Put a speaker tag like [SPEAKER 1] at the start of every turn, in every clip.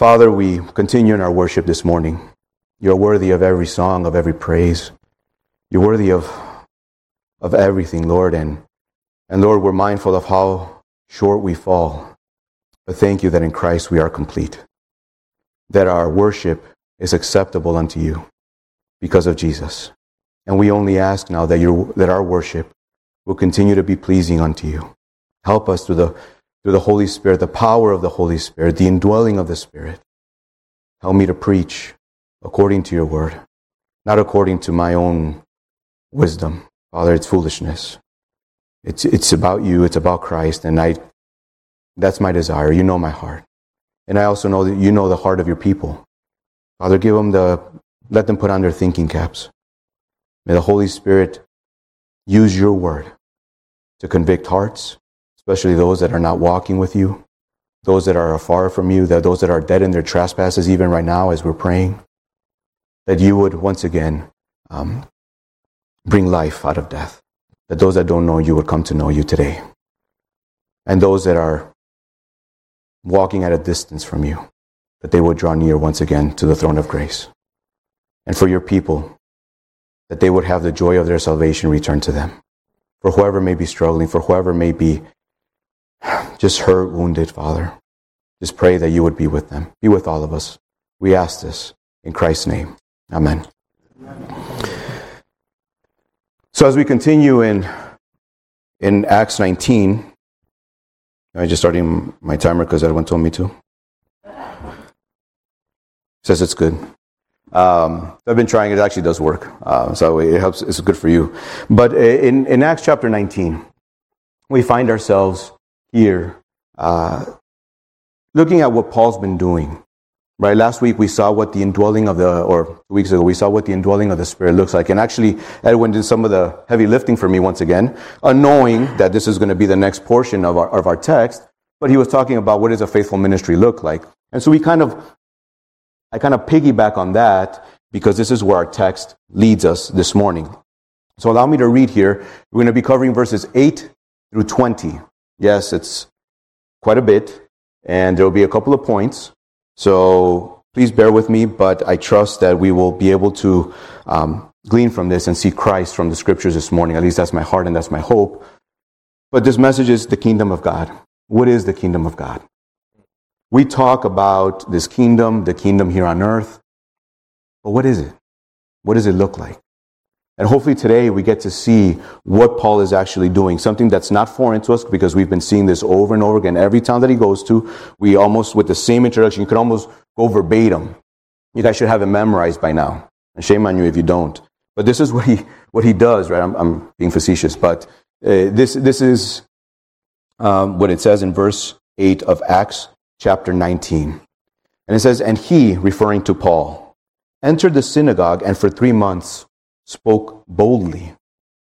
[SPEAKER 1] Father, we continue in our worship this morning. You're worthy of every song, of every praise. You're worthy of, of everything, Lord. And, and Lord, we're mindful of how short we fall. But thank you that in Christ we are complete, that our worship is acceptable unto you because of Jesus. And we only ask now that, your, that our worship will continue to be pleasing unto you. Help us through the, through the Holy Spirit, the power of the Holy Spirit, the indwelling of the Spirit. Help me to preach according to your word, not according to my own wisdom. Father, it's foolishness. It's, it's about you, it's about Christ, and I, that's my desire. You know my heart. And I also know that you know the heart of your people. Father, give them the, let them put on their thinking caps. May the Holy Spirit use your word to convict hearts, especially those that are not walking with you, those that are afar from you, that those that are dead in their trespasses, even right now as we're praying, that you would once again um, bring life out of death, that those that don't know you would come to know you today, and those that are walking at a distance from you, that they would draw near once again to the throne of grace. And for your people, that they would have the joy of their salvation returned to them. For whoever may be struggling, for whoever may be just hurt, wounded, Father, just pray that you would be with them. Be with all of us. We ask this in Christ's name. Amen. So as we continue in in Acts 19, I just starting my timer because everyone told me to. Says it's good. Um, I've been trying; it actually does work, uh, so it helps. It's good for you. But in in Acts chapter 19, we find ourselves here uh, looking at what Paul's been doing. Right, last week we saw what the indwelling of the, or two weeks ago, we saw what the indwelling of the Spirit looks like. And actually, Edwin did some of the heavy lifting for me once again, knowing that this is going to be the next portion of our, of our text. But he was talking about what does a faithful ministry look like. And so we kind of, I kind of piggyback on that because this is where our text leads us this morning. So allow me to read here. We're going to be covering verses 8 through 20. Yes, it's quite a bit. And there will be a couple of points. So please bear with me, but I trust that we will be able to um, glean from this and see Christ from the scriptures this morning. At least that's my heart and that's my hope. But this message is the kingdom of God. What is the kingdom of God? We talk about this kingdom, the kingdom here on earth. But what is it? What does it look like? And hopefully today we get to see what Paul is actually doing, something that's not foreign to us because we've been seeing this over and over again. Every town that he goes to, we almost, with the same introduction, you could almost go verbatim. You guys should have it memorized by now. And shame on you if you don't. But this is what he, what he does, right? I'm, I'm being facetious, but uh, this, this is um, what it says in verse 8 of Acts chapter 19. And it says, And he, referring to Paul, entered the synagogue and for three months spoke boldly,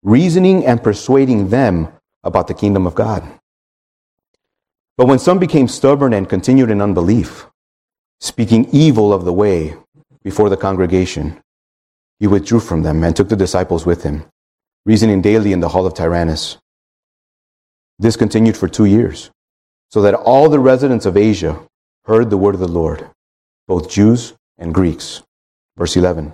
[SPEAKER 1] reasoning and persuading them about the kingdom of God. But when some became stubborn and continued in unbelief, speaking evil of the way before the congregation, he withdrew from them and took the disciples with him, reasoning daily in the hall of Tyrannus. This continued for two years, so that all the residents of Asia heard the word of the Lord, both Jews and Greeks. Verse 11.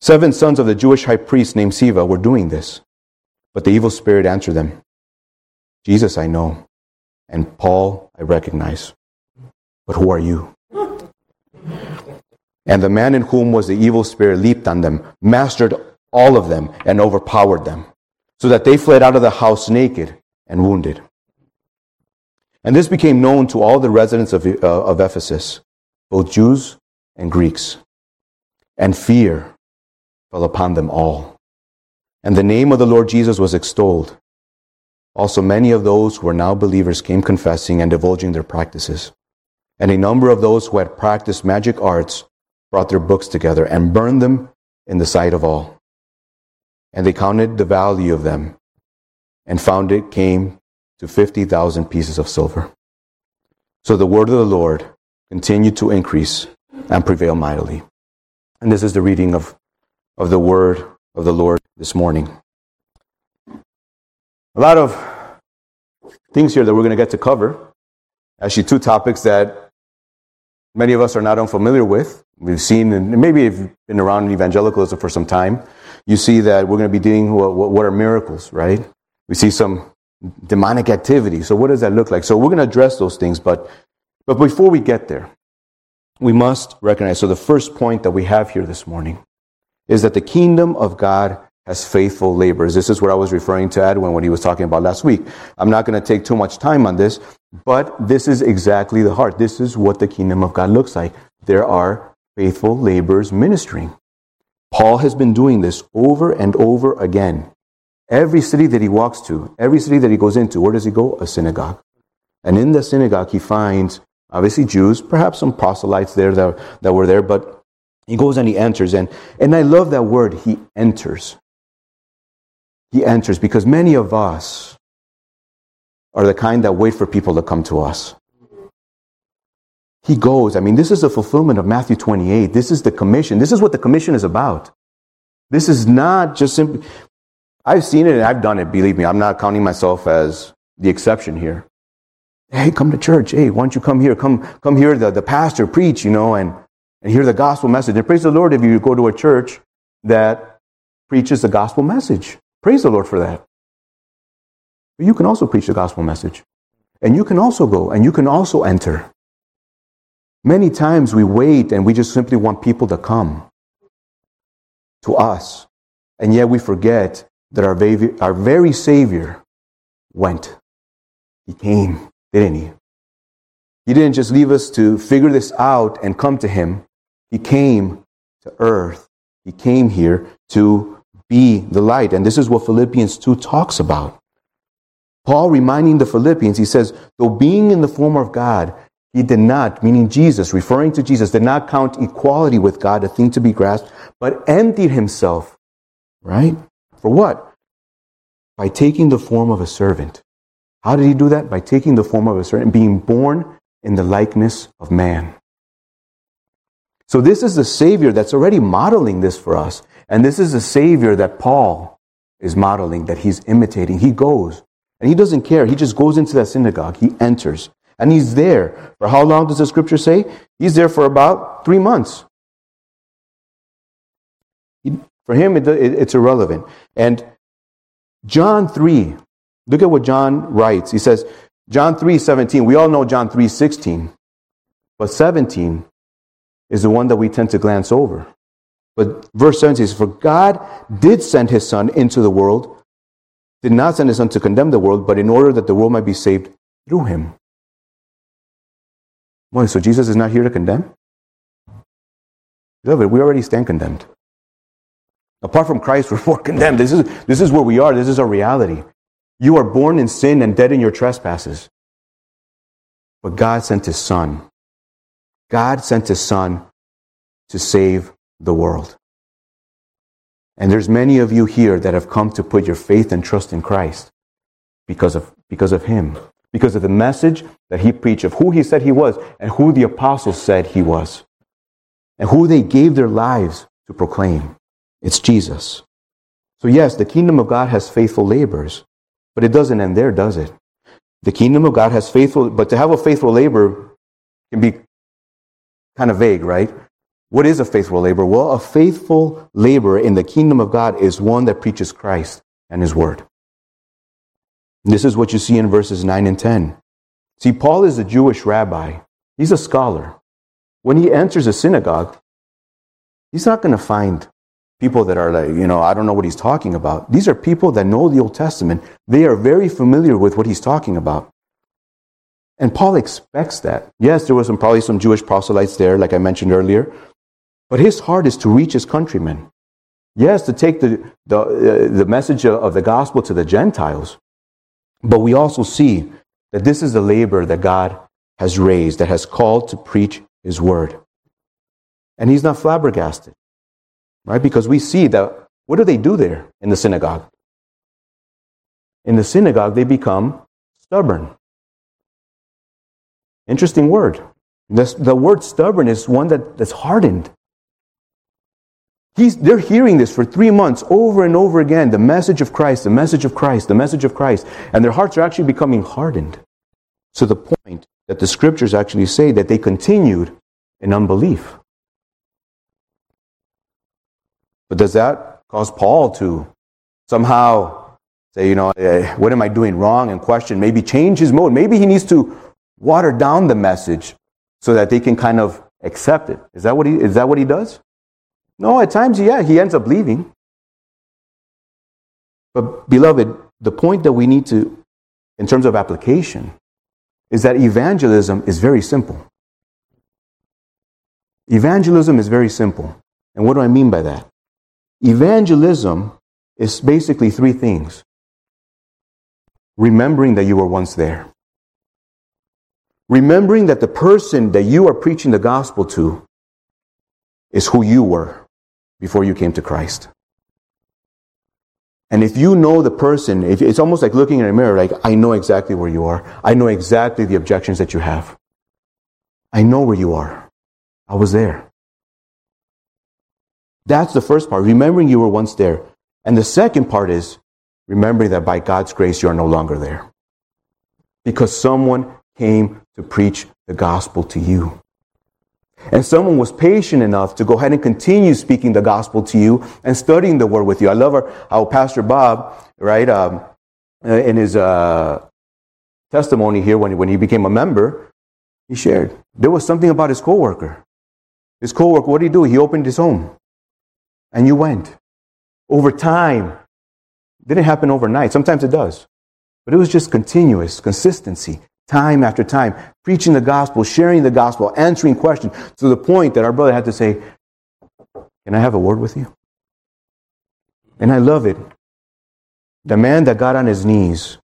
[SPEAKER 1] Seven sons of the Jewish high priest named Sceva were doing this. But the evil spirit answered them Jesus I know, and Paul I recognize. But who are you? And the man in whom was the evil spirit leaped on them, mastered all of them, and overpowered them, so that they fled out of the house naked and wounded. And this became known to all the residents of, uh, of Ephesus, both Jews and Greeks. And fear fell upon them all. And the name of the Lord Jesus was extolled. Also, many of those who were now believers came confessing and divulging their practices. And a number of those who had practiced magic arts brought their books together and burned them in the sight of all. And they counted the value of them and found it came to 50,000 pieces of silver. So the word of the Lord continued to increase and prevail mightily. And this is the reading of, of the word of the Lord this morning. A lot of things here that we're going to get to cover. Actually, two topics that many of us are not unfamiliar with. We've seen, and maybe if you've been around in evangelicalism for some time, you see that we're going to be doing what, what are miracles, right? We see some demonic activity. So, what does that look like? So, we're going to address those things, but, but before we get there, we must recognize. So, the first point that we have here this morning is that the kingdom of God has faithful laborers. This is what I was referring to Edwin when he was talking about last week. I'm not going to take too much time on this, but this is exactly the heart. This is what the kingdom of God looks like. There are faithful laborers ministering. Paul has been doing this over and over again. Every city that he walks to, every city that he goes into, where does he go? A synagogue. And in the synagogue, he finds obviously Jews, perhaps some proselytes there that, that were there, but he goes and he enters. And, and I love that word, he enters. He enters because many of us are the kind that wait for people to come to us. He goes. I mean, this is the fulfillment of Matthew 28. This is the commission. This is what the commission is about. This is not just simply, I've seen it and I've done it, believe me. I'm not counting myself as the exception here. Hey, come to church. Hey, why don't you come here? Come, come here, the, the pastor preach, you know, and, and hear the gospel message. And praise the Lord if you go to a church that preaches the gospel message. Praise the Lord for that. But you can also preach the gospel message. And you can also go and you can also enter. Many times we wait and we just simply want people to come to us. And yet we forget that our, baby, our very Savior went. He came, didn't he? He didn't just leave us to figure this out and come to Him. He came to earth. He came here to be the light. And this is what Philippians 2 talks about. Paul reminding the Philippians, he says, though being in the form of God, he did not, meaning Jesus, referring to Jesus, did not count equality with God a thing to be grasped, but emptied himself, right? For what? By taking the form of a servant. How did he do that? By taking the form of a servant, being born in the likeness of man. So this is the Savior that's already modeling this for us. And this is the Savior that Paul is modeling, that he's imitating. He goes, and he doesn't care. He just goes into that synagogue. He enters. And he's there. For how long does the scripture say? He's there for about three months. For him, it, it, it's irrelevant. And John 3, look at what John writes. He says, John 3 17, we all know John 3 16, but 17 is the one that we tend to glance over. But verse 17 says, For God did send his Son into the world, did not send his Son to condemn the world, but in order that the world might be saved through him. Why? So Jesus is not here to condemn? Beloved, we already stand condemned. Apart from Christ, we're more condemned. This is, this is where we are. This is our reality. You are born in sin and dead in your trespasses. But God sent His Son. God sent His Son to save the world. And there's many of you here that have come to put your faith and trust in Christ because of, because of Him because of the message that he preached of who he said he was and who the apostles said he was and who they gave their lives to proclaim. It's Jesus. So, yes, the kingdom of God has faithful laborers, but it doesn't end there, does it? The kingdom of God has faithful, but to have a faithful labor can be kind of vague, right? What is a faithful laborer? Well, a faithful laborer in the kingdom of God is one that preaches Christ and his word. This is what you see in verses 9 and 10. See, Paul is a Jewish rabbi, he's a scholar. When he enters a synagogue, he's not going to find people that are like, you know, I don't know what he's talking about. These are people that know the Old Testament. They are very familiar with what he's talking about. And Paul expects that. Yes, there was some, probably some Jewish proselytes there, like I mentioned earlier, but his heart is to reach his countrymen. Yes, to take the, the, uh, the message of the gospel to the Gentiles. But we also see that this is the labor that God has raised, that has called to preach his word. And he's not flabbergasted, right? Because we see that what do they do there in the synagogue? In the synagogue, they become stubborn. Interesting word. This, the word stubborn is one that, that's hardened. He's, they're hearing this for three months over and over again the message of Christ, the message of Christ, the message of Christ. And their hearts are actually becoming hardened. To the point that the scriptures actually say that they continued in unbelief. But does that cause Paul to somehow say, you know, eh, what am I doing wrong and question, maybe change his mode? Maybe he needs to water down the message so that they can kind of accept it. Is that what he, is that what he does? No, at times, yeah, he ends up leaving. But, beloved, the point that we need to, in terms of application, is that evangelism is very simple. Evangelism is very simple. And what do I mean by that? Evangelism is basically three things remembering that you were once there, remembering that the person that you are preaching the gospel to is who you were before you came to Christ. And if you know the person, it's almost like looking in a mirror, like, I know exactly where you are. I know exactly the objections that you have. I know where you are. I was there. That's the first part, remembering you were once there. And the second part is remembering that by God's grace you are no longer there. Because someone came to preach the gospel to you. And someone was patient enough to go ahead and continue speaking the gospel to you and studying the word with you. I love our, how Pastor Bob, right, um, uh, in his uh, testimony here when, when he became a member, he shared there was something about his coworker. His coworker, what did he do? He opened his home, and you went. Over time, didn't happen overnight. Sometimes it does, but it was just continuous consistency time after time, preaching the gospel, sharing the gospel, answering questions to the point that our brother had to say, Can I have a word with you? And I love it. The man that got on his knees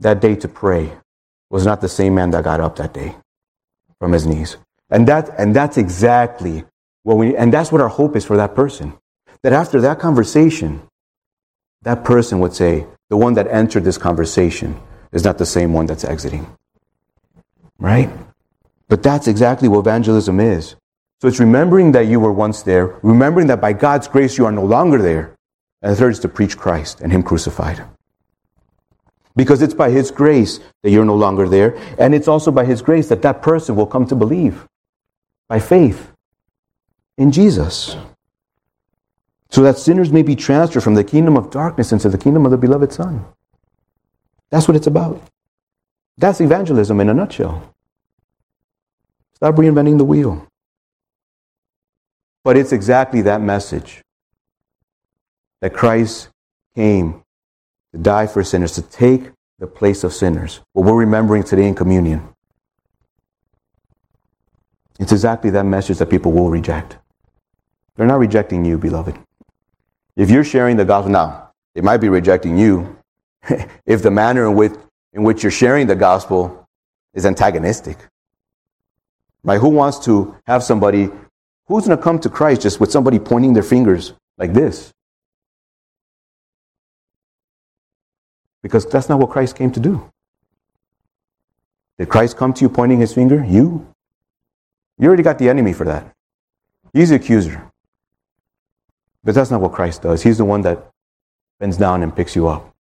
[SPEAKER 1] that day to pray was not the same man that got up that day from his knees. And, that, and that's exactly what we, and that's what our hope is for that person. That after that conversation, that person would say, the one that entered this conversation is not the same one that's exiting. Right? But that's exactly what evangelism is. So it's remembering that you were once there, remembering that by God's grace you are no longer there. And the third is to preach Christ and Him crucified. Because it's by His grace that you're no longer there. And it's also by His grace that that person will come to believe by faith in Jesus. So that sinners may be transferred from the kingdom of darkness into the kingdom of the beloved Son. That's what it's about. That's evangelism in a nutshell. Stop reinventing the wheel. But it's exactly that message that Christ came to die for sinners, to take the place of sinners. What we're remembering today in communion. It's exactly that message that people will reject. They're not rejecting you, beloved. If you're sharing the gospel now, they might be rejecting you if the manner in which in which you're sharing the gospel is antagonistic. Right? Who wants to have somebody, who's going to come to Christ just with somebody pointing their fingers like this? Because that's not what Christ came to do. Did Christ come to you pointing his finger? You? You already got the enemy for that. He's the accuser. But that's not what Christ does. He's the one that bends down and picks you up.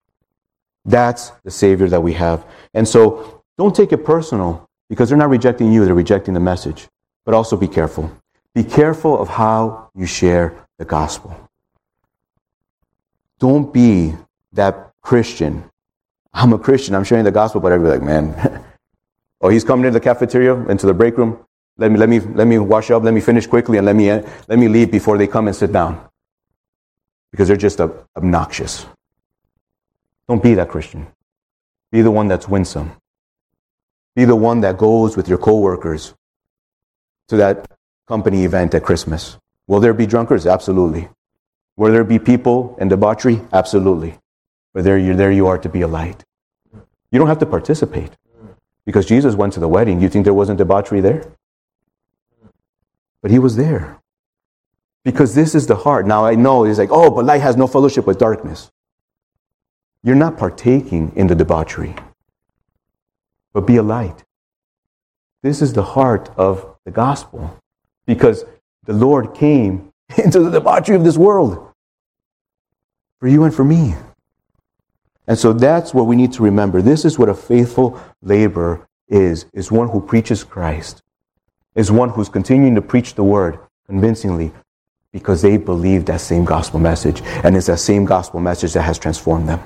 [SPEAKER 1] That's the Savior that we have. And so don't take it personal because they're not rejecting you, they're rejecting the message. But also be careful. Be careful of how you share the gospel. Don't be that Christian. I'm a Christian, I'm sharing the gospel, but everybody's like, man, oh, he's coming into the cafeteria, into the break room. Let me, let me, let me wash up, let me finish quickly, and let me, let me leave before they come and sit down. Because they're just obnoxious. Don't be that Christian. Be the one that's winsome. Be the one that goes with your coworkers to that company event at Christmas. Will there be drunkards? Absolutely. Will there be people and debauchery? Absolutely. But there you, there you are to be a light. You don't have to participate. Because Jesus went to the wedding. You think there wasn't debauchery there? But he was there. Because this is the heart. Now I know it's like, oh, but light has no fellowship with darkness. You're not partaking in the debauchery, but be a light. This is the heart of the gospel. Because the Lord came into the debauchery of this world for you and for me. And so that's what we need to remember. This is what a faithful laborer is, is one who preaches Christ, is one who's continuing to preach the word convincingly because they believe that same gospel message. And it's that same gospel message that has transformed them.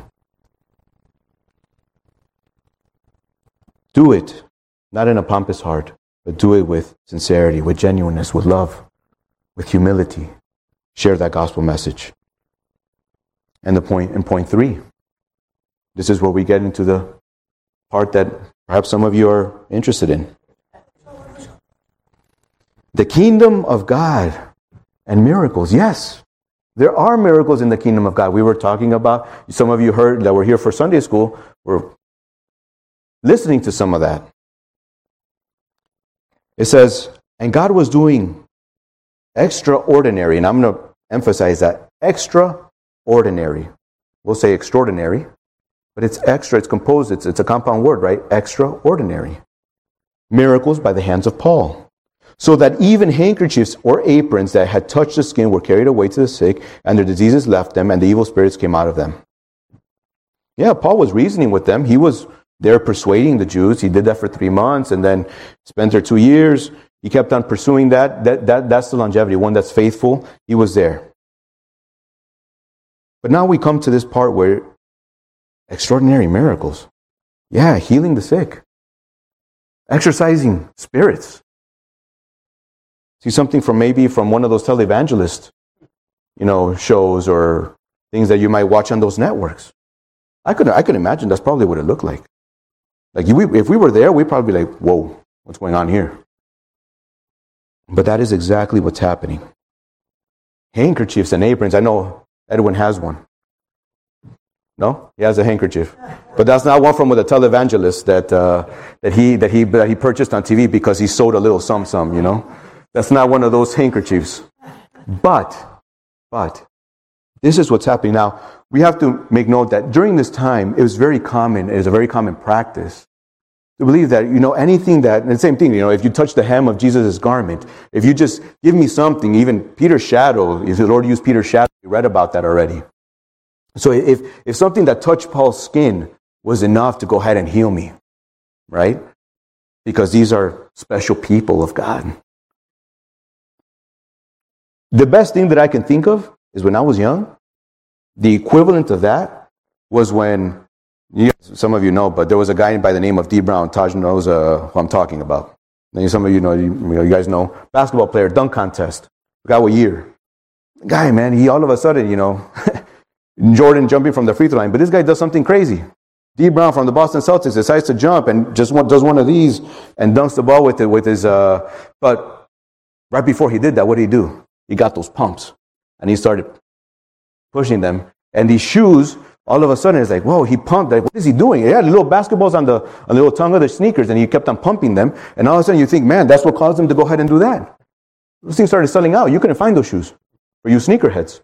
[SPEAKER 1] Do it, not in a pompous heart, but do it with sincerity, with genuineness, with love, with humility. Share that gospel message. And the point in point three, this is where we get into the part that perhaps some of you are interested in. The kingdom of God and miracles. Yes, there are miracles in the kingdom of God. We were talking about, some of you heard that we're here for Sunday school, we're listening to some of that. It says, and God was doing extraordinary, and I'm going to emphasize that extraordinary. We'll say extraordinary, but it's extra, it's composed, it's, it's a compound word, right? Extraordinary. Miracles by the hands of Paul so that even handkerchiefs or aprons that had touched the skin were carried away to the sick, and their diseases left them, and the evil spirits came out of them. Yeah, Paul was reasoning with them. He was there persuading the Jews. He did that for three months and then spent there two years. He kept on pursuing that. that, that that's the longevity, one that's faithful. He was there. But now we come to this part where extraordinary miracles. Yeah, healing the sick, exorcising spirits, see something from maybe from one of those televangelist, you know, shows or things that you might watch on those networks. I could, I could imagine that's probably what it looked like. Like if we were there, we'd probably be like, whoa, what's going on here? But that is exactly what's happening. Handkerchiefs and aprons. I know Edwin has one. No, he has a handkerchief, but that's not one from a televangelist that uh, that he that he that he purchased on TV because he sold a little sum sum. You know, that's not one of those handkerchiefs. But, but, this is what's happening. Now, we have to make note that during this time, it was very common, it is a very common practice to believe that, you know, anything that, and the same thing, you know, if you touch the hem of Jesus' garment, if you just give me something, even Peter's shadow, if the Lord used Peter's shadow, we read about that already. So if, if something that touched Paul's skin was enough to go ahead and heal me, right? Because these are special people of God. The best thing that I can think of is when I was young, the equivalent of that was when, you, some of you know, but there was a guy by the name of Dee Brown. Taj knows uh, who I'm talking about. And some of you know, you, you guys know, basketball player, dunk contest. Guy what year? Guy, man, he all of a sudden, you know, Jordan jumping from the free throw line, but this guy does something crazy. Dee Brown from the Boston Celtics decides to jump and just does one of these and dunks the ball with it with his. Uh, but right before he did that, what did he do? he got those pumps and he started pushing them. And these shoes, all of a sudden, it's like, whoa, he pumped. Like, what is he doing? He had little basketballs on the, on the little tongue of the sneakers and he kept on pumping them. And all of a sudden, you think, man, that's what caused him to go ahead and do that. Those things started selling out. You couldn't find those shoes for you sneakerheads.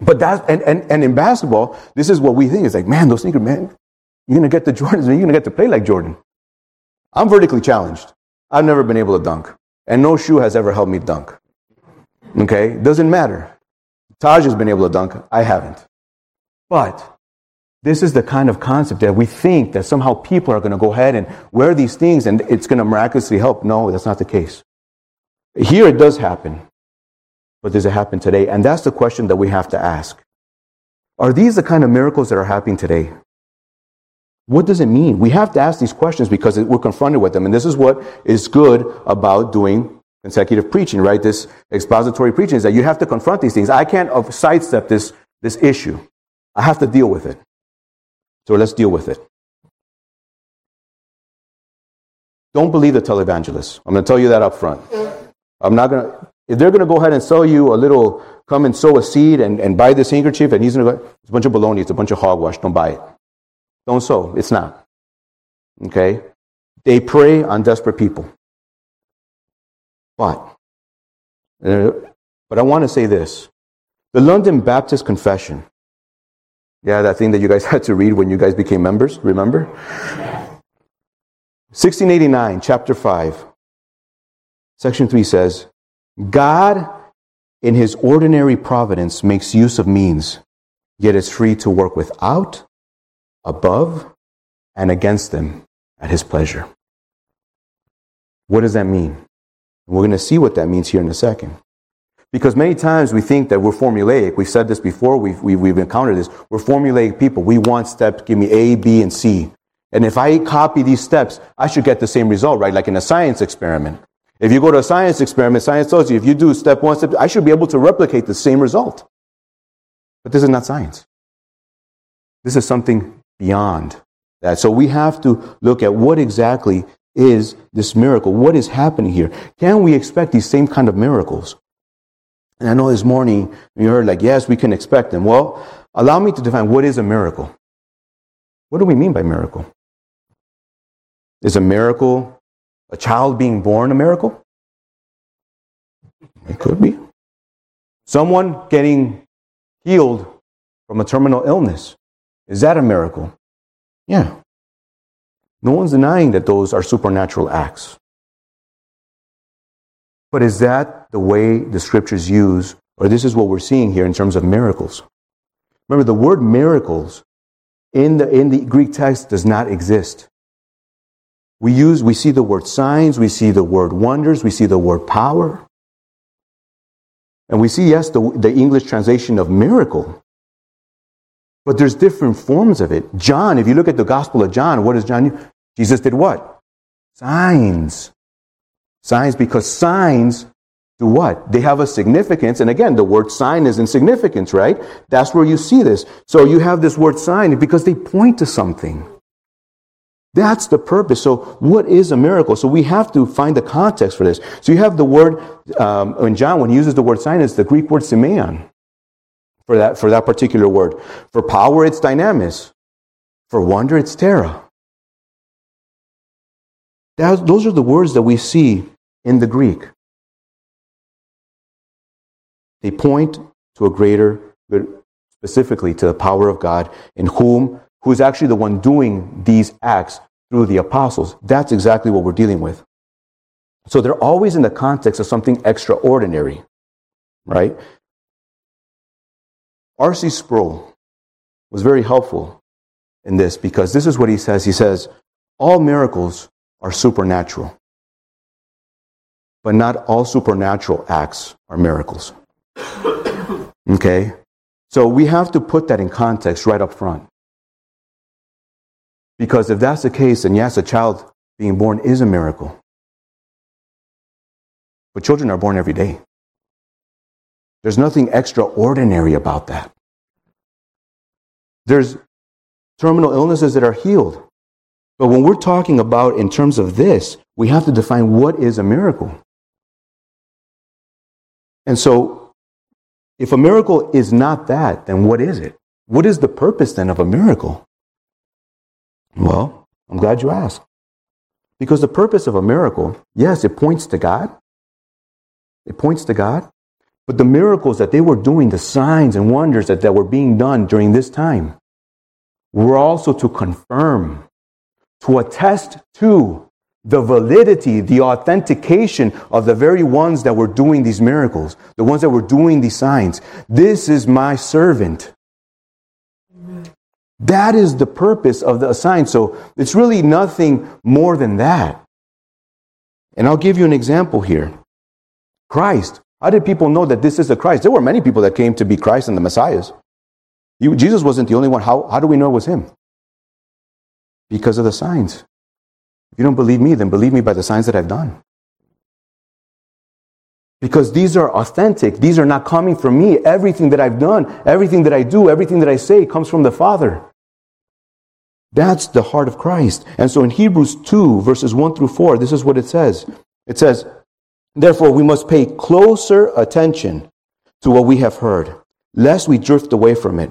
[SPEAKER 1] But that, and, and, and in basketball, this is what we think. It's like, man, those sneakers, man, you're going to get the Jordans you're going to get to play like Jordan. I'm vertically challenged. I've never been able to dunk. And no shoe has ever helped me dunk. Okay? Doesn't matter. Taj has been able to dunk. I haven't. But this is the kind of concept that we think that somehow people are going to go ahead and wear these things and it's going to miraculously help. No, that's not the case. Here it does happen. But does it happen today? And that's the question that we have to ask. Are these the kind of miracles that are happening today? What does it mean? We have to ask these questions because we're confronted with them. And this is what is good about doing consecutive preaching, right? This expository preaching is that you have to confront these things. I can't sidestep this, this issue. I have to deal with it. So let's deal with it. Don't believe the televangelists. I'm going to tell you that up front. I'm not going to, if they're going to go ahead and sell you a little, come and sow a seed and, and buy this handkerchief, and he's going to go, it's a bunch of baloney, it's a bunch of hogwash, don't buy it. Don't sow, it's not. Okay? They prey on desperate people. But, uh, but I want to say this. The London Baptist Confession, yeah, that thing that you guys had to read when you guys became members, remember? 1689, chapter 5, section 3 says, God, in his ordinary providence, makes use of means, yet is free to work without, above, and against them at his pleasure. What does that mean? We're going to see what that means here in a second. Because many times we think that we're formulaic. We've said this before, we've, we've, we've encountered this. We're formulaic people. We want steps, give me A, B, and C. And if I copy these steps, I should get the same result, right? Like in a science experiment. If you go to a science experiment, science tells you if you do step one, step, I should be able to replicate the same result. But this is not science. This is something beyond that. So we have to look at what exactly is this miracle? What is happening here? Can we expect these same kind of miracles? And I know this morning you heard like, yes, we can expect them. Well, allow me to define what is a miracle. What do we mean by miracle? Is a miracle a child being born a miracle? It could be. Someone getting healed from a terminal illness. Is that a miracle? Yeah. No one's denying that those are supernatural acts. But is that the way the scriptures use, or this is what we're seeing here in terms of miracles? Remember, the word miracles in the, in the Greek text does not exist. We use, we see the word signs, we see the word wonders, we see the word power. And we see, yes, the, the English translation of miracle. But there's different forms of it. John, if you look at the Gospel of John, what does John do? Jesus did what? Signs. Signs because signs do what? They have a significance. And again, the word sign is in significance, right? That's where you see this. So you have this word sign because they point to something. That's the purpose. So, what is a miracle? So, we have to find the context for this. So, you have the word, um, in John, when he uses the word sign, it's the Greek word semeion for that, for that particular word. For power, it's dynamis. For wonder, it's thera. That, those are the words that we see in the Greek. They point to a greater, specifically to the power of God, in whom, who is actually the one doing these acts through the apostles. That's exactly what we're dealing with. So they're always in the context of something extraordinary, right? R.C. Sproul was very helpful in this because this is what he says. He says, All miracles are supernatural. But not all supernatural acts are miracles. Okay? So we have to put that in context right up front. Because if that's the case, then yes, a child being born is a miracle. But children are born every day. There's nothing extraordinary about that. There's terminal illnesses that are healed. But when we're talking about in terms of this, we have to define what is a miracle. And so, if a miracle is not that, then what is it? What is the purpose then of a miracle? Well, I'm glad you asked. Because the purpose of a miracle, yes, it points to God. It points to God. But the miracles that they were doing, the signs and wonders that, that were being done during this time, were also to confirm to attest to the validity, the authentication of the very ones that were doing these miracles, the ones that were doing these signs. This is my servant. That is the purpose of the sign. So it's really nothing more than that. And I'll give you an example here. Christ. How did people know that this is the Christ? There were many people that came to be Christ and the Messiahs. Jesus wasn't the only one. How, how do we know it was him? Because of the signs. If you don't believe me, then believe me by the signs that I've done. Because these are authentic. These are not coming from me. Everything that I've done, everything that I do, everything that I say comes from the Father. That's the heart of Christ. And so in Hebrews 2, verses 1 through 4, this is what it says. It says, Therefore, we must pay closer attention to what we have heard, lest we drift away from it.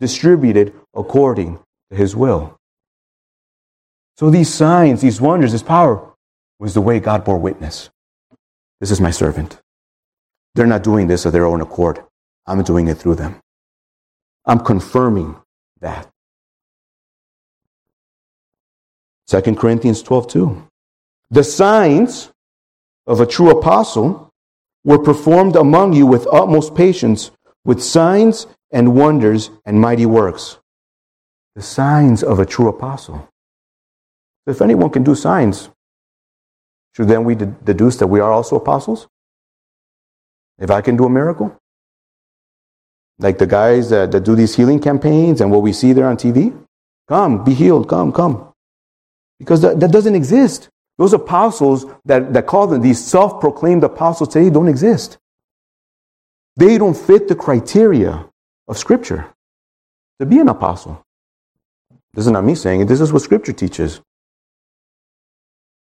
[SPEAKER 1] distributed according to his will. So these signs, these wonders, this power was the way God bore witness. This is my servant. They're not doing this of their own accord. I'm doing it through them. I'm confirming that. 2 Corinthians 12 2. The signs of a true apostle were performed among you with utmost patience, with signs and wonders and mighty works. The signs of a true apostle. If anyone can do signs, should then we deduce that we are also apostles? If I can do a miracle? Like the guys that, that do these healing campaigns and what we see there on TV? Come, be healed, come, come. Because that, that doesn't exist. Those apostles that, that call them these self proclaimed apostles today don't exist. They don't fit the criteria of Scripture to be an apostle. This is not me saying it, this is what Scripture teaches.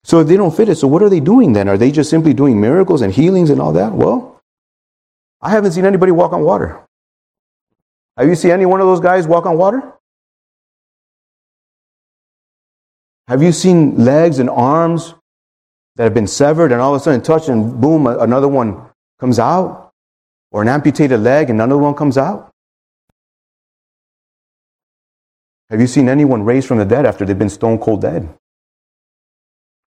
[SPEAKER 1] So if they don't fit it, so what are they doing then? Are they just simply doing miracles and healings and all that? Well, I haven't seen anybody walk on water. Have you seen any one of those guys walk on water? Have you seen legs and arms that have been severed and all of a sudden touch and boom, another one comes out? Or an amputated leg and another one comes out? Have you seen anyone raised from the dead after they've been stone cold dead?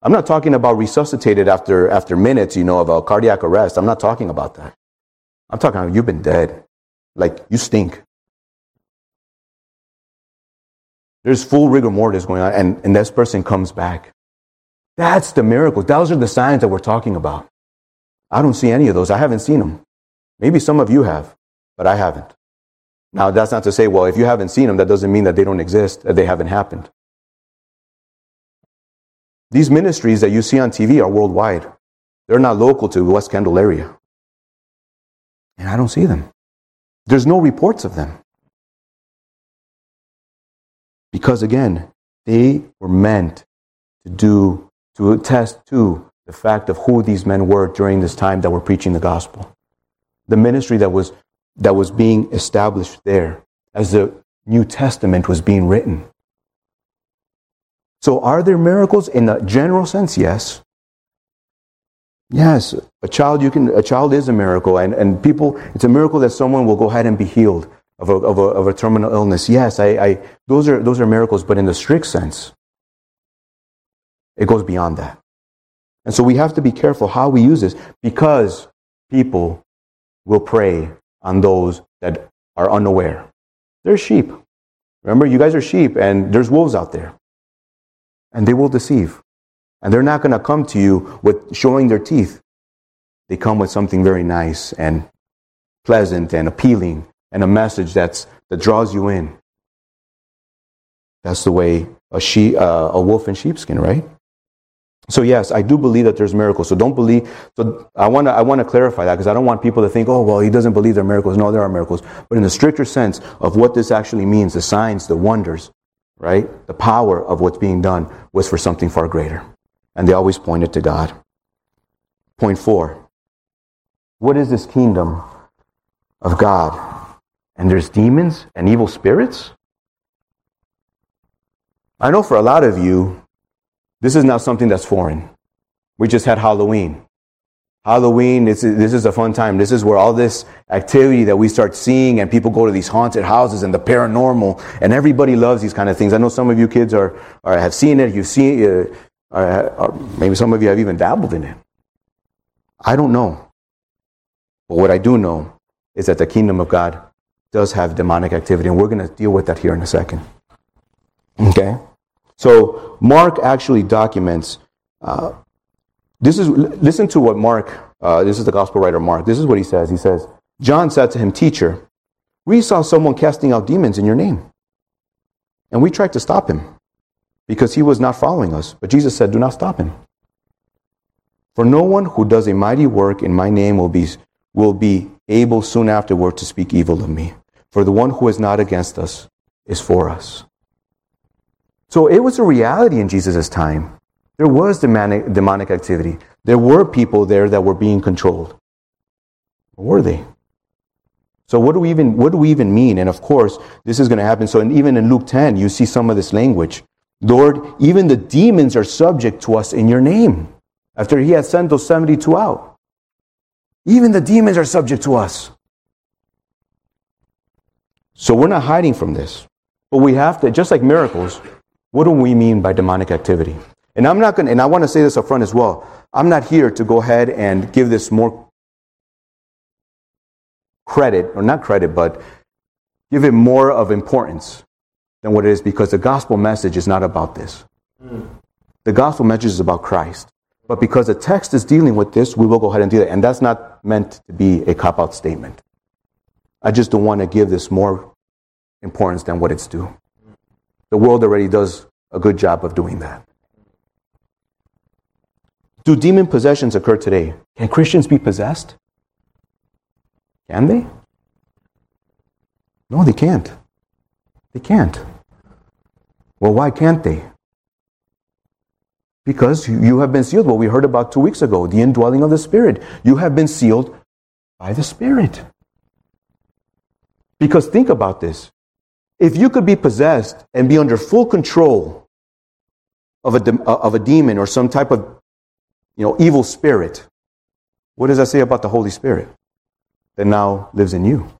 [SPEAKER 1] I'm not talking about resuscitated after, after minutes, you know, of a cardiac arrest. I'm not talking about that. I'm talking about you've been dead. Like you stink. There's full rigor mortis going on, and, and this person comes back. That's the miracle. Those are the signs that we're talking about. I don't see any of those. I haven't seen them. Maybe some of you have, but I haven't. Now, that's not to say, well, if you haven't seen them, that doesn't mean that they don't exist, that they haven't happened. These ministries that you see on TV are worldwide. They're not local to West Kendall area. And I don't see them. There's no reports of them. Because again, they were meant to do, to attest to the fact of who these men were during this time that were preaching the gospel. The ministry that was, that was being established there as the New Testament was being written. So, are there miracles in a general sense? Yes. Yes, a child you can a child is a miracle, and, and people it's a miracle that someone will go ahead and be healed of a, of a, of a terminal illness. Yes, I, I, those, are, those are miracles, but in the strict sense, it goes beyond that. And so we have to be careful how we use this because people will prey on those that are unaware. They're sheep. Remember, you guys are sheep, and there's wolves out there. And they will deceive. And they're not going to come to you with showing their teeth. They come with something very nice and pleasant and appealing and a message that's, that draws you in. That's the way a, she, uh, a wolf in sheepskin, right? So yes, I do believe that there's miracles. So don't believe. So I want to I want to clarify that because I don't want people to think, oh well, he doesn't believe there are miracles. No, there are miracles. But in the stricter sense of what this actually means, the signs, the wonders, right, the power of what's being done was for something far greater, and they always pointed to God. Point four. What is this kingdom of God? and there's demons and evil spirits? I know for a lot of you, this is not something that's foreign. We just had Halloween. Halloween, this is, this is a fun time. This is where all this activity that we start seeing and people go to these haunted houses and the paranormal and everybody loves these kind of things. I know some of you kids are, are have seen it. You've seen it. Uh, maybe some of you have even dabbled in it. I don't know. But what I do know is that the kingdom of God does have demonic activity, and we're going to deal with that here in a second. Okay? So, Mark actually documents. Uh, this is listen to what Mark. Uh, this is the gospel writer Mark. This is what he says. He says, "John said to him, Teacher, we saw someone casting out demons in your name, and we tried to stop him, because he was not following us. But Jesus said, Do not stop him. For no one who does a mighty work in my name will be, will be able soon afterward to speak evil of me. For the one who is not against us is for us. So it was a reality in Jesus' time. There was demonic, demonic activity. There were people there that were being controlled. Were they? So what do we even what do we even mean? And of course, this is going to happen. So even in Luke 10, you see some of this language. Lord, even the demons are subject to us in your name. After he had sent those 72 out. Even the demons are subject to us. So we're not hiding from this. But we have to, just like miracles, what do we mean by demonic activity? And I'm not going and I want to say this up front as well. I'm not here to go ahead and give this more credit, or not credit, but give it more of importance than what it is because the gospel message is not about this. The gospel message is about Christ. But because the text is dealing with this, we will go ahead and do that. And that's not meant to be a cop out statement. I just don't want to give this more importance than what it's due. The world already does a good job of doing that. Do demon possessions occur today? Can Christians be possessed? Can they? No, they can't. They can't. Well, why can't they? Because you have been sealed. What we heard about two weeks ago, the indwelling of the Spirit. You have been sealed by the Spirit. Because think about this. If you could be possessed and be under full control of a, de- uh, of a demon or some type of you know, evil spirit, what does that say about the Holy Spirit that now lives in you?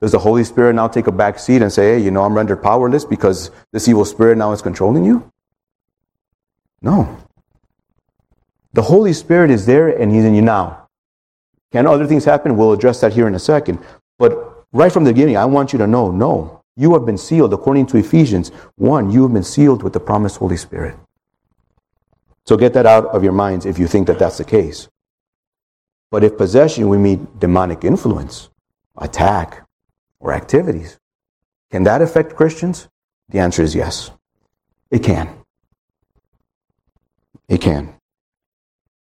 [SPEAKER 1] Does the Holy Spirit now take a back seat and say, hey, you know, I'm rendered powerless because this evil spirit now is controlling you? No. The Holy Spirit is there and He's in you now. Can other things happen? We'll address that here in a second. But right from the beginning, I want you to know no, you have been sealed according to Ephesians 1. You have been sealed with the promised Holy Spirit. So get that out of your minds if you think that that's the case. But if possession, we mean demonic influence, attack, or activities. Can that affect Christians? The answer is yes. It can. It can.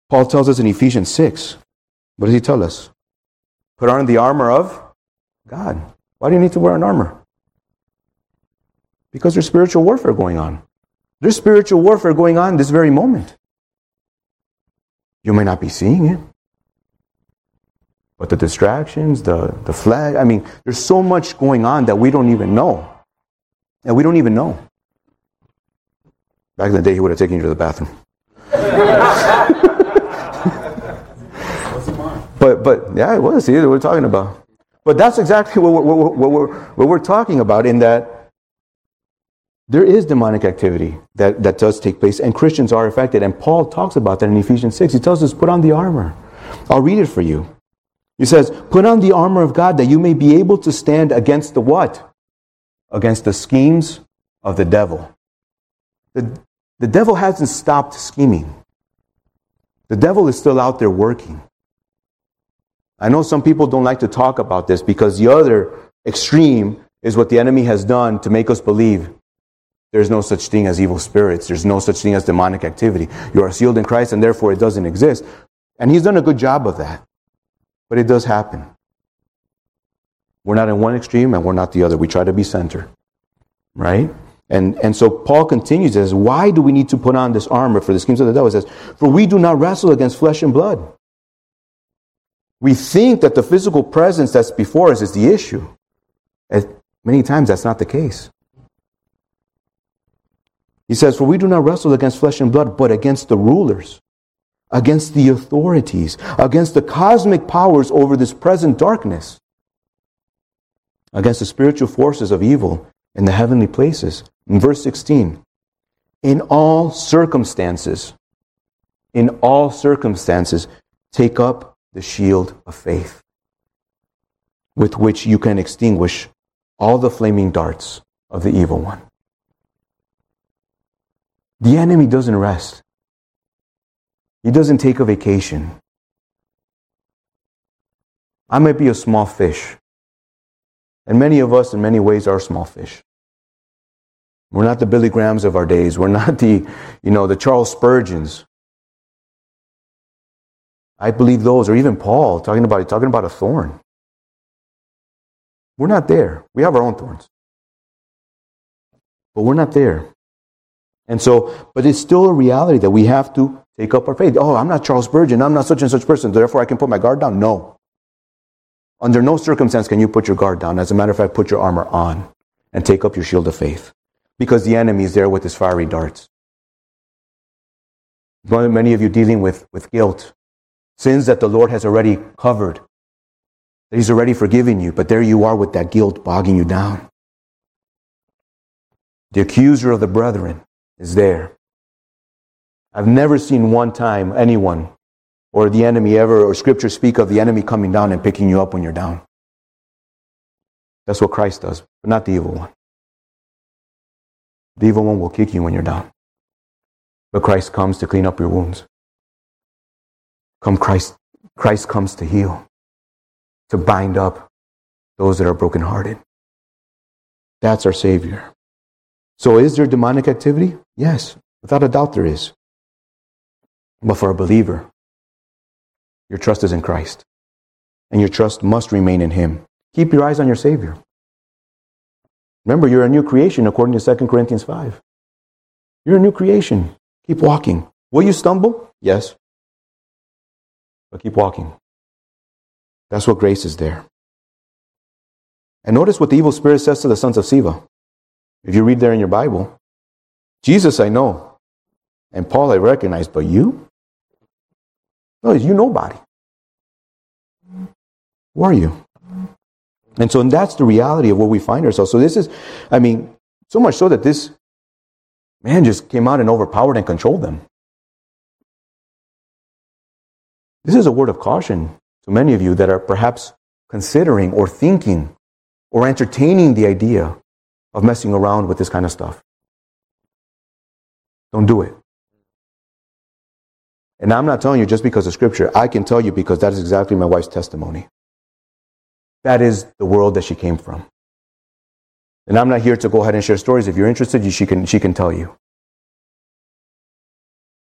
[SPEAKER 1] Paul tells us in Ephesians 6, what does he tell us? Put on the armor of God. Why do you need to wear an armor? Because there's spiritual warfare going on. There's spiritual warfare going on this very moment. You may not be seeing it. But the distractions, the, the flag, I mean, there's so much going on that we don't even know. And we don't even know. Back in the day, he would have taken you to the bathroom. but, but yeah, it was. See, we're talking about. But that's exactly what we're, what, we're, what we're talking about in that there is demonic activity that, that does take place, and Christians are affected. And Paul talks about that in Ephesians 6. He tells us, put on the armor. I'll read it for you. He says, put on the armor of God that you may be able to stand against the what? Against the schemes of the devil. The, the devil hasn't stopped scheming. The devil is still out there working. I know some people don't like to talk about this because the other extreme is what the enemy has done to make us believe there's no such thing as evil spirits. There's no such thing as demonic activity. You are sealed in Christ and therefore it doesn't exist. And he's done a good job of that. But it does happen. We're not in one extreme and we're not the other. We try to be center. Right? And, and so Paul continues, says, Why do we need to put on this armor for the schemes of the devil? He says, For we do not wrestle against flesh and blood. We think that the physical presence that's before us is the issue. And many times that's not the case. He says, For we do not wrestle against flesh and blood, but against the rulers, against the authorities, against the cosmic powers over this present darkness, against the spiritual forces of evil in the heavenly places. In verse 16, in all circumstances, in all circumstances, take up the shield of faith, with which you can extinguish all the flaming darts of the evil one. The enemy doesn't rest. He doesn't take a vacation. I might be a small fish. And many of us, in many ways, are small fish. We're not the Billy Grahams of our days. We're not the, you know, the Charles Spurgeons. I believe those, or even Paul talking about talking about a thorn. We're not there. We have our own thorns. But we're not there. And so, but it's still a reality that we have to take up our faith. Oh, I'm not Charles Spurgeon. I'm not such and such person. Therefore, I can put my guard down. No. Under no circumstance can you put your guard down. As a matter of fact, put your armor on and take up your shield of faith because the enemy is there with his fiery darts. Many of you dealing with, with guilt, sins that the Lord has already covered, that He's already forgiven you, but there you are with that guilt bogging you down. The accuser of the brethren is there. I've never seen one time anyone or the enemy ever, or scripture speak of the enemy coming down and picking you up when you're down. That's what Christ does, but not the evil one. The evil one will kick you when you're down. But Christ comes to clean up your wounds. Come Christ, Christ comes to heal, to bind up those that are brokenhearted. That's our Savior. So is there demonic activity? Yes, without a doubt there is. But for a believer, your trust is in Christ. And your trust must remain in Him. Keep your eyes on your Savior. Remember, you're a new creation according to 2 Corinthians 5. You're a new creation. Keep walking. Will you stumble? Yes. But keep walking. That's what grace is there. And notice what the evil spirit says to the sons of Sceva. If you read there in your Bible, Jesus I know, and Paul I recognize, but you? No, you nobody. Who are you? And so and that's the reality of where we find ourselves. So this is, I mean, so much so that this man just came out and overpowered and controlled them. This is a word of caution to many of you that are perhaps considering or thinking or entertaining the idea of messing around with this kind of stuff. Don't do it. And I'm not telling you just because of scripture. I can tell you because that is exactly my wife's testimony. That is the world that she came from. And I'm not here to go ahead and share stories. If you're interested, she can, she can tell you.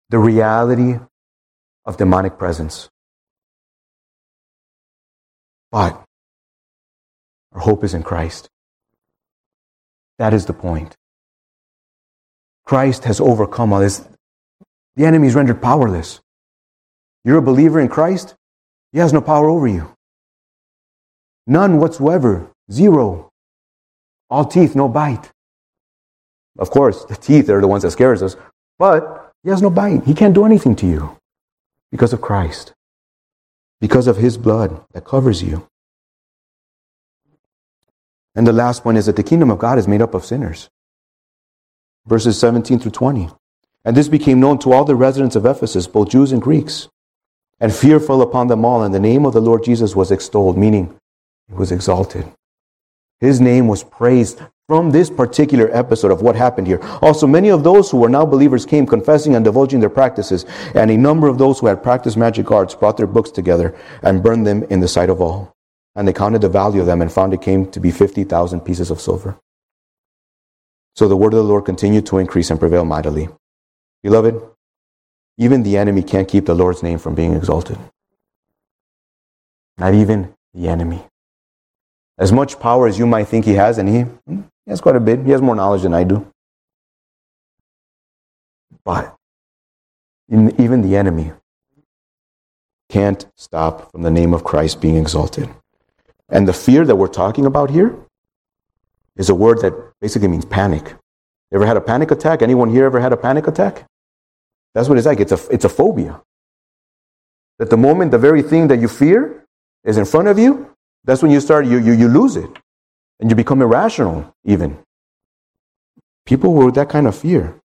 [SPEAKER 1] The reality of demonic presence. But our hope is in Christ. That is the point. Christ has overcome all this. The enemy is rendered powerless. You're a believer in Christ, he has no power over you. None whatsoever. Zero. All teeth, no bite. Of course, the teeth are the ones that scares us, but he has no bite. He can't do anything to you because of Christ, because of his blood that covers you. And the last one is that the kingdom of God is made up of sinners. Verses 17 through 20. And this became known to all the residents of Ephesus, both Jews and Greeks. And fear fell upon them all, and the name of the Lord Jesus was extolled, meaning he was exalted. His name was praised from this particular episode of what happened here. Also, many of those who were now believers came confessing and divulging their practices, and a number of those who had practiced magic arts brought their books together and burned them in the sight of all. And they counted the value of them and found it came to be 50,000 pieces of silver. So the word of the Lord continued to increase and prevail mightily. Beloved, even the enemy can't keep the Lord's name from being exalted. Not even the enemy. As much power as you might think he has, and he, hmm, he has quite a bit, he has more knowledge than I do. But even the enemy can't stop from the name of Christ being exalted. And the fear that we're talking about here is a word that basically means panic. Ever had a panic attack? Anyone here ever had a panic attack? That's what it's like. It's a, it's a phobia. That the moment the very thing that you fear is in front of you, that's when you start, you, you, you lose it. And you become irrational, even. People were with that kind of fear.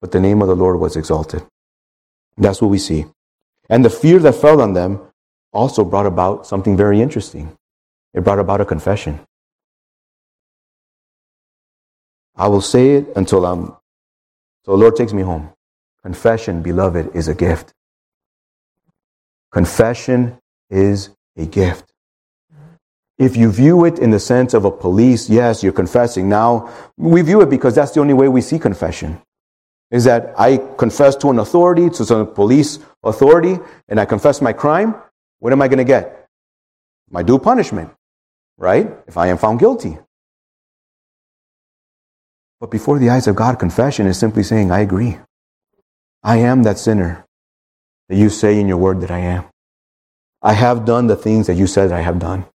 [SPEAKER 1] But the name of the Lord was exalted. That's what we see. And the fear that fell on them also brought about something very interesting. It brought about a confession. I will say it until I'm, so the Lord takes me home. Confession, beloved, is a gift. Confession is a gift. If you view it in the sense of a police, yes, you're confessing. Now, we view it because that's the only way we see confession. Is that I confess to an authority, to some police authority, and I confess my crime. What am I going to get? My due punishment, right? If I am found guilty. But before the eyes of God, confession is simply saying, I agree. I am that sinner that you say in your word that I am. I have done the things that you said I have done.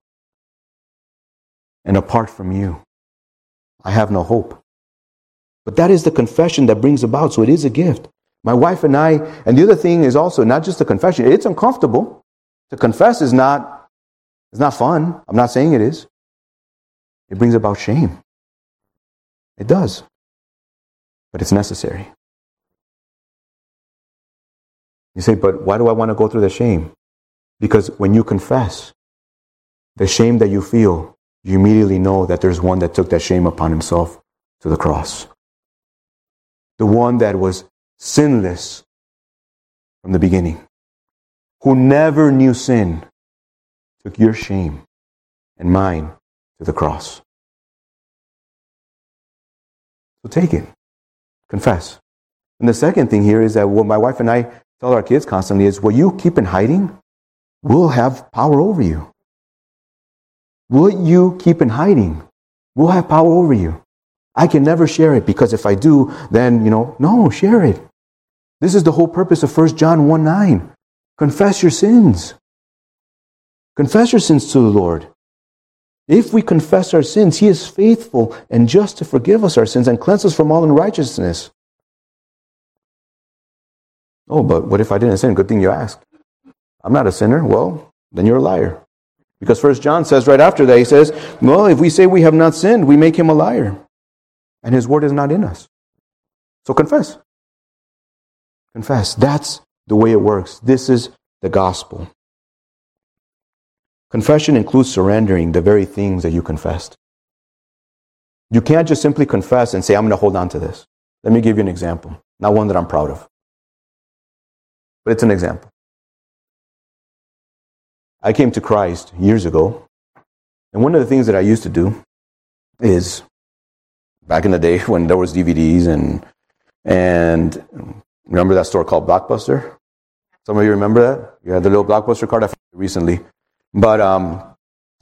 [SPEAKER 1] And apart from you, I have no hope. But that is the confession that brings about, so it is a gift. My wife and I, and the other thing is also not just the confession, it's uncomfortable. To confess is not, is not fun. I'm not saying it is. It brings about shame. It does. But it's necessary. You say, but why do I want to go through the shame? Because when you confess, the shame that you feel, you immediately know that there's one that took that shame upon himself to the cross. The one that was sinless from the beginning, who never knew sin, took your shame and mine to the cross. So take it. Confess. And the second thing here is that what my wife and I tell our kids constantly is what you keep in hiding will have power over you. What you keep in hiding will have power over you. I can never share it because if I do, then, you know, no, share it. This is the whole purpose of 1 John 1 9. Confess your sins. Confess your sins to the Lord. If we confess our sins, He is faithful and just to forgive us our sins and cleanse us from all unrighteousness. Oh, but what if I didn't sin? Good thing you asked. I'm not a sinner. Well, then you're a liar. Because First John says right after that, he says, Well, if we say we have not sinned, we make him a liar. And his word is not in us. So confess. Confess. That's the way it works. This is the gospel. Confession includes surrendering the very things that you confessed. You can't just simply confess and say, I'm going to hold on to this. Let me give you an example. Not one that I'm proud of, but it's an example. I came to Christ years ago, and one of the things that I used to do is back in the day when there was DVDs and and remember that store called Blockbuster? Some of you remember that? You had the little Blockbuster card I found recently. But um,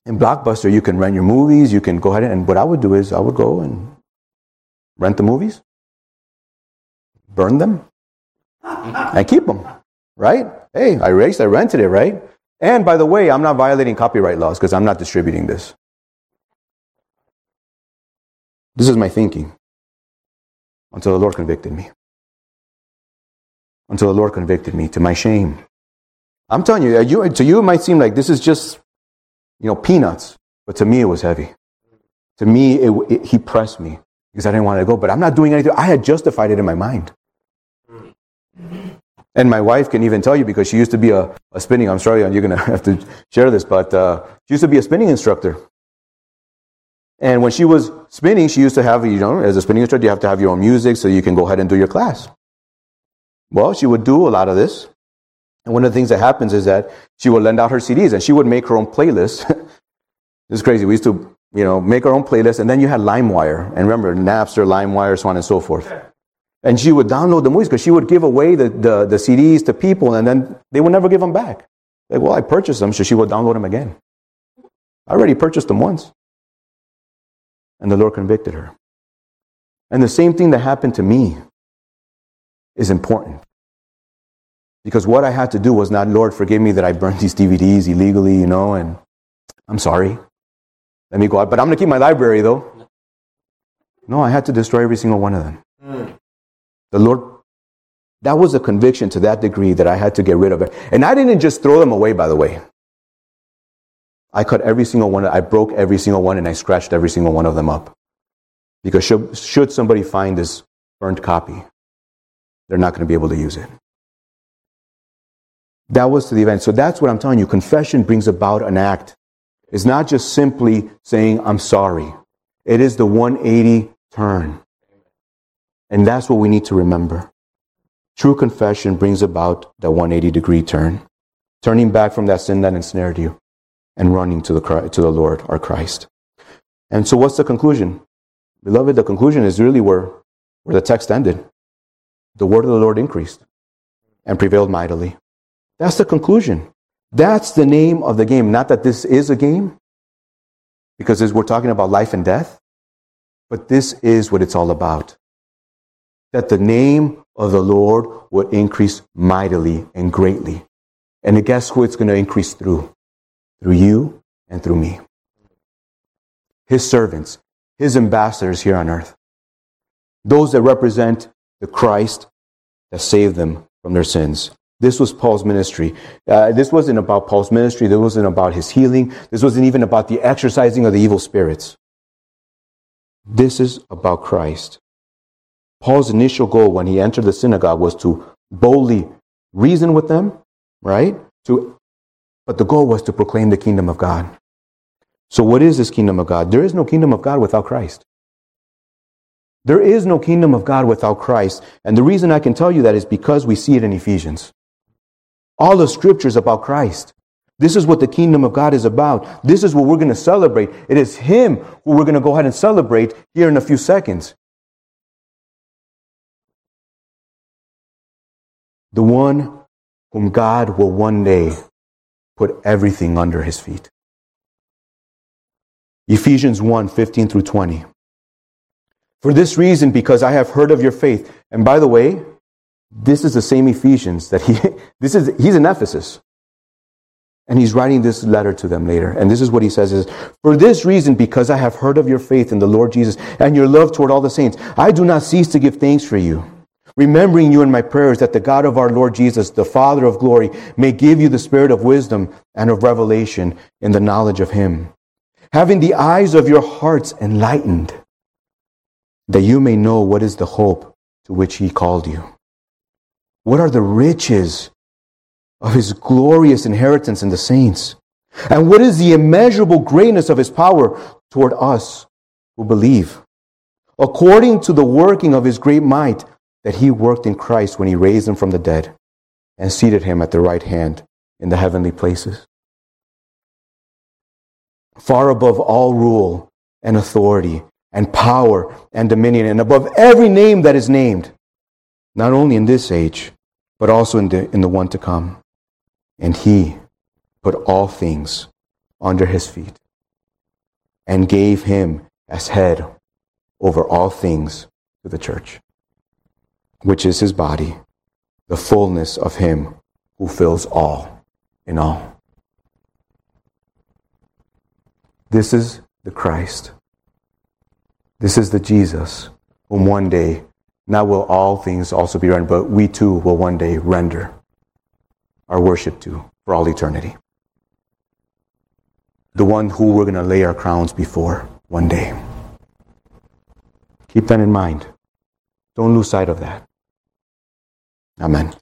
[SPEAKER 1] in Blockbuster, you can rent your movies. You can go ahead and what I would do is I would go and rent the movies, burn them, and keep them. Right? Hey, I raced, I rented it, right? And by the way, I'm not violating copyright laws because I'm not distributing this. This is my thinking until the Lord convicted me. Until the Lord convicted me to my shame. I'm telling you, you, to you it might seem like this is just, you know, peanuts, but to me it was heavy. To me, it, it, he pressed me because I didn't want to go, but I'm not doing anything. I had justified it in my mind. And my wife can even tell you because she used to be a, a spinning, I'm sorry, you're going to have to share this, but uh, she used to be a spinning instructor. And when she was spinning, she used to have, you know, as a spinning instructor, you have to have your own music so you can go ahead and do your class. Well, she would do a lot of this. And one of the things that happens is that she would lend out her CDs and she would make her own playlist. this is crazy. We used to, you know, make our own playlist and then you had LimeWire. And remember, Napster, LimeWire, so on and so forth. And she would download the movies because she would give away the, the, the, CDs to people and then they would never give them back. Like, well, I purchased them, so she would download them again. I already purchased them once. And the Lord convicted her. And the same thing that happened to me is important. Because what I had to do was not, Lord, forgive me that I burned these DVDs illegally, you know, and I'm sorry. Let me go out. But I'm going to keep my library, though. No, I had to destroy every single one of them. Mm. The Lord, that was a conviction to that degree that I had to get rid of it. And I didn't just throw them away, by the way. I cut every single one, I broke every single one, and I scratched every single one of them up. Because should, should somebody find this burnt copy, they're not going to be able to use it. That was to the event. So that's what I'm telling you. Confession brings about an act. It's not just simply saying, I'm sorry. It is the 180 turn. And that's what we need to remember. True confession brings about the 180 degree turn, turning back from that sin that ensnared you and running to the, to the Lord, our Christ. And so, what's the conclusion? Beloved, the conclusion is really where, where the text ended. The word of the Lord increased and prevailed mightily. That's the conclusion. That's the name of the game. Not that this is a game, because as we're talking about life and death, but this is what it's all about. That the name of the Lord would increase mightily and greatly. And guess who it's going to increase through? Through you and through me. His servants, his ambassadors here on earth. Those that represent the Christ that saved them from their sins. This was Paul's ministry. Uh, this wasn't about Paul's ministry. This wasn't about his healing. This wasn't even about the exorcising of the evil spirits. This is about Christ. Paul's initial goal when he entered the synagogue was to boldly reason with them, right? To, but the goal was to proclaim the kingdom of God. So, what is this kingdom of God? There is no kingdom of God without Christ. There is no kingdom of God without Christ. And the reason I can tell you that is because we see it in Ephesians. All the scriptures about Christ. This is what the kingdom of God is about. This is what we're going to celebrate. It is Him who we're going to go ahead and celebrate here in a few seconds. The one whom God will one day put everything under His feet. Ephesians 1 15 through 20. For this reason, because I have heard of your faith. And by the way, this is the same Ephesians that he, this is, he's in Ephesus. And he's writing this letter to them later. And this is what he says is, For this reason, because I have heard of your faith in the Lord Jesus and your love toward all the saints, I do not cease to give thanks for you, remembering you in my prayers that the God of our Lord Jesus, the Father of glory, may give you the spirit of wisdom and of revelation in the knowledge of him, having the eyes of your hearts enlightened, that you may know what is the hope to which he called you what are the riches of his glorious inheritance in the saints? And what is the immeasurable greatness of his power toward us who believe? According to the working of his great might that he worked in Christ when he raised him from the dead and seated him at the right hand in the heavenly places. Far above all rule and authority and power and dominion and above every name that is named not only in this age, but also in the, in the one to come. And he put all things under his feet and gave him as head over all things to the church, which is his body, the fullness of him who fills all in all. This is the Christ. This is the Jesus whom one day now will all things also be rendered, but we too will one day render our worship to for all eternity. The one who we're going to lay our crowns before one day. Keep that in mind. Don't lose sight of that. Amen.